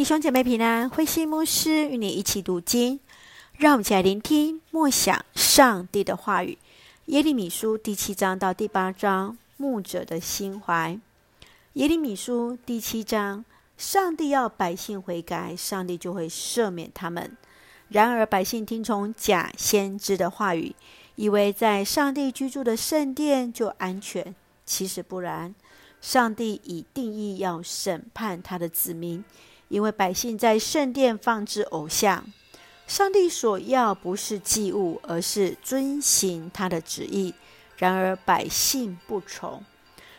弟兄姐妹平安，慧馨牧师与你一起读经，让我们一起来聆听默想上帝的话语。耶利米书第七章到第八章，牧者的心怀。耶利米书第七章，上帝要百姓悔改，上帝就会赦免他们。然而百姓听从假先知的话语，以为在上帝居住的圣殿就安全，其实不然。上帝已定义要审判他的子民。因为百姓在圣殿放置偶像，上帝所要不是祭物，而是遵行他的旨意。然而百姓不从。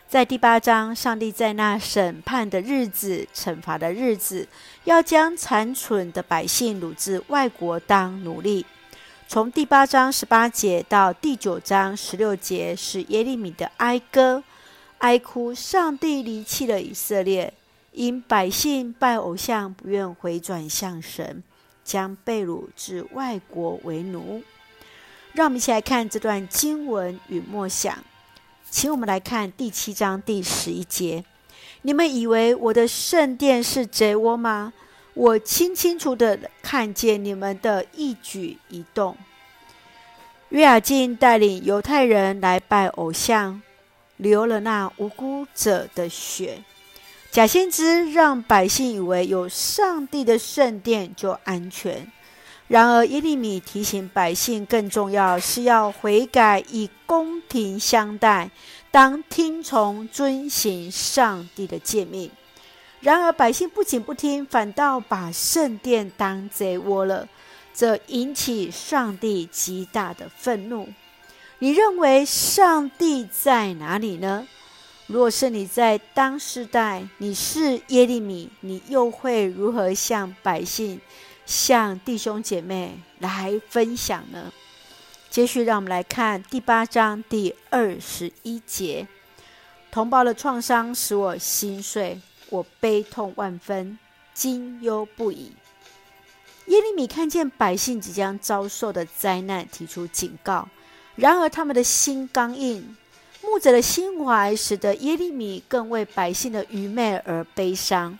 在第八章，上帝在那审判的日子、惩罚的日子，要将残存的百姓掳至外国当奴隶。从第八章十八节到第九章十六节，是耶利米的哀歌，哀哭上帝离弃了以色列。因百姓拜偶像，不愿回转向神，将被掳至外国为奴。让我们一起来看这段经文与默想。请我们来看第七章第十一节：你们以为我的圣殿是贼窝吗？我清清楚的看见你们的一举一动。约雅敬带领犹太人来拜偶像，流了那无辜者的血。假先知让百姓以为有上帝的圣殿就安全，然而耶利米提醒百姓，更重要是要悔改，以公平相待，当听从遵行上帝的诫命。然而百姓不仅不听，反倒把圣殿当贼窝了，这引起上帝极大的愤怒。你认为上帝在哪里呢？若是你在当世代，你是耶利米，你又会如何向百姓、向弟兄姐妹来分享呢？接续，让我们来看第八章第二十一节：同胞的创伤使我心碎，我悲痛万分，惊忧不已。耶利米看见百姓即将遭受的灾难，提出警告，然而他们的心刚硬。牧者的心怀使得耶利米更为百姓的愚昧而悲伤。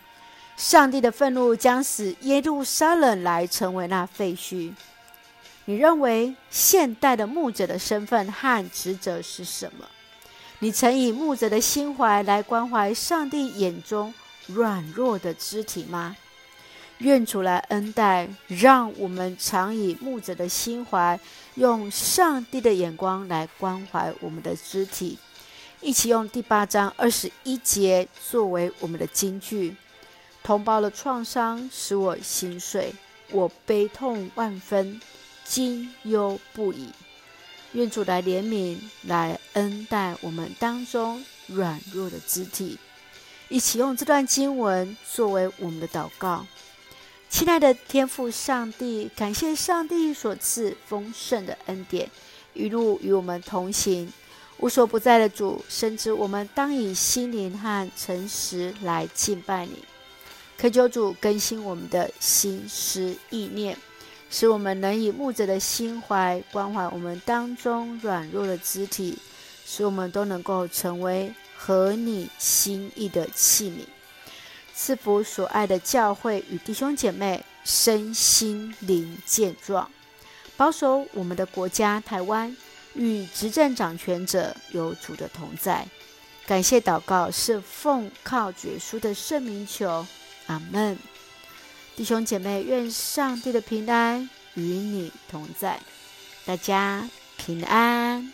上帝的愤怒将使耶路撒冷来成为那废墟。你认为现代的牧者的身份和职责是什么？你曾以牧者的心怀来关怀上帝眼中软弱的肢体吗？愿主来恩待，让我们常以牧者的心怀，用上帝的眼光来关怀我们的肢体。一起用第八章二十一节作为我们的金句：同胞的创伤使我心碎，我悲痛万分，惊忧不已。愿主来怜悯，来恩待我们当中软弱的肢体。一起用这段经文作为我们的祷告。亲爱的天父上帝，感谢上帝所赐丰盛的恩典，一路与我们同行，无所不在的主，深知我们当以心灵和诚实来敬拜你。恳求主更新我们的心思意念，使我们能以牧者的心怀关怀我们当中软弱的肢体，使我们都能够成为合你心意的器皿。赐福所爱的教会与弟兄姐妹身心灵健壮，保守我们的国家台湾与执政掌权者有主的同在。感谢祷告是奉靠主耶稣的圣名求，阿门。弟兄姐妹，愿上帝的平安与你同在，大家平安。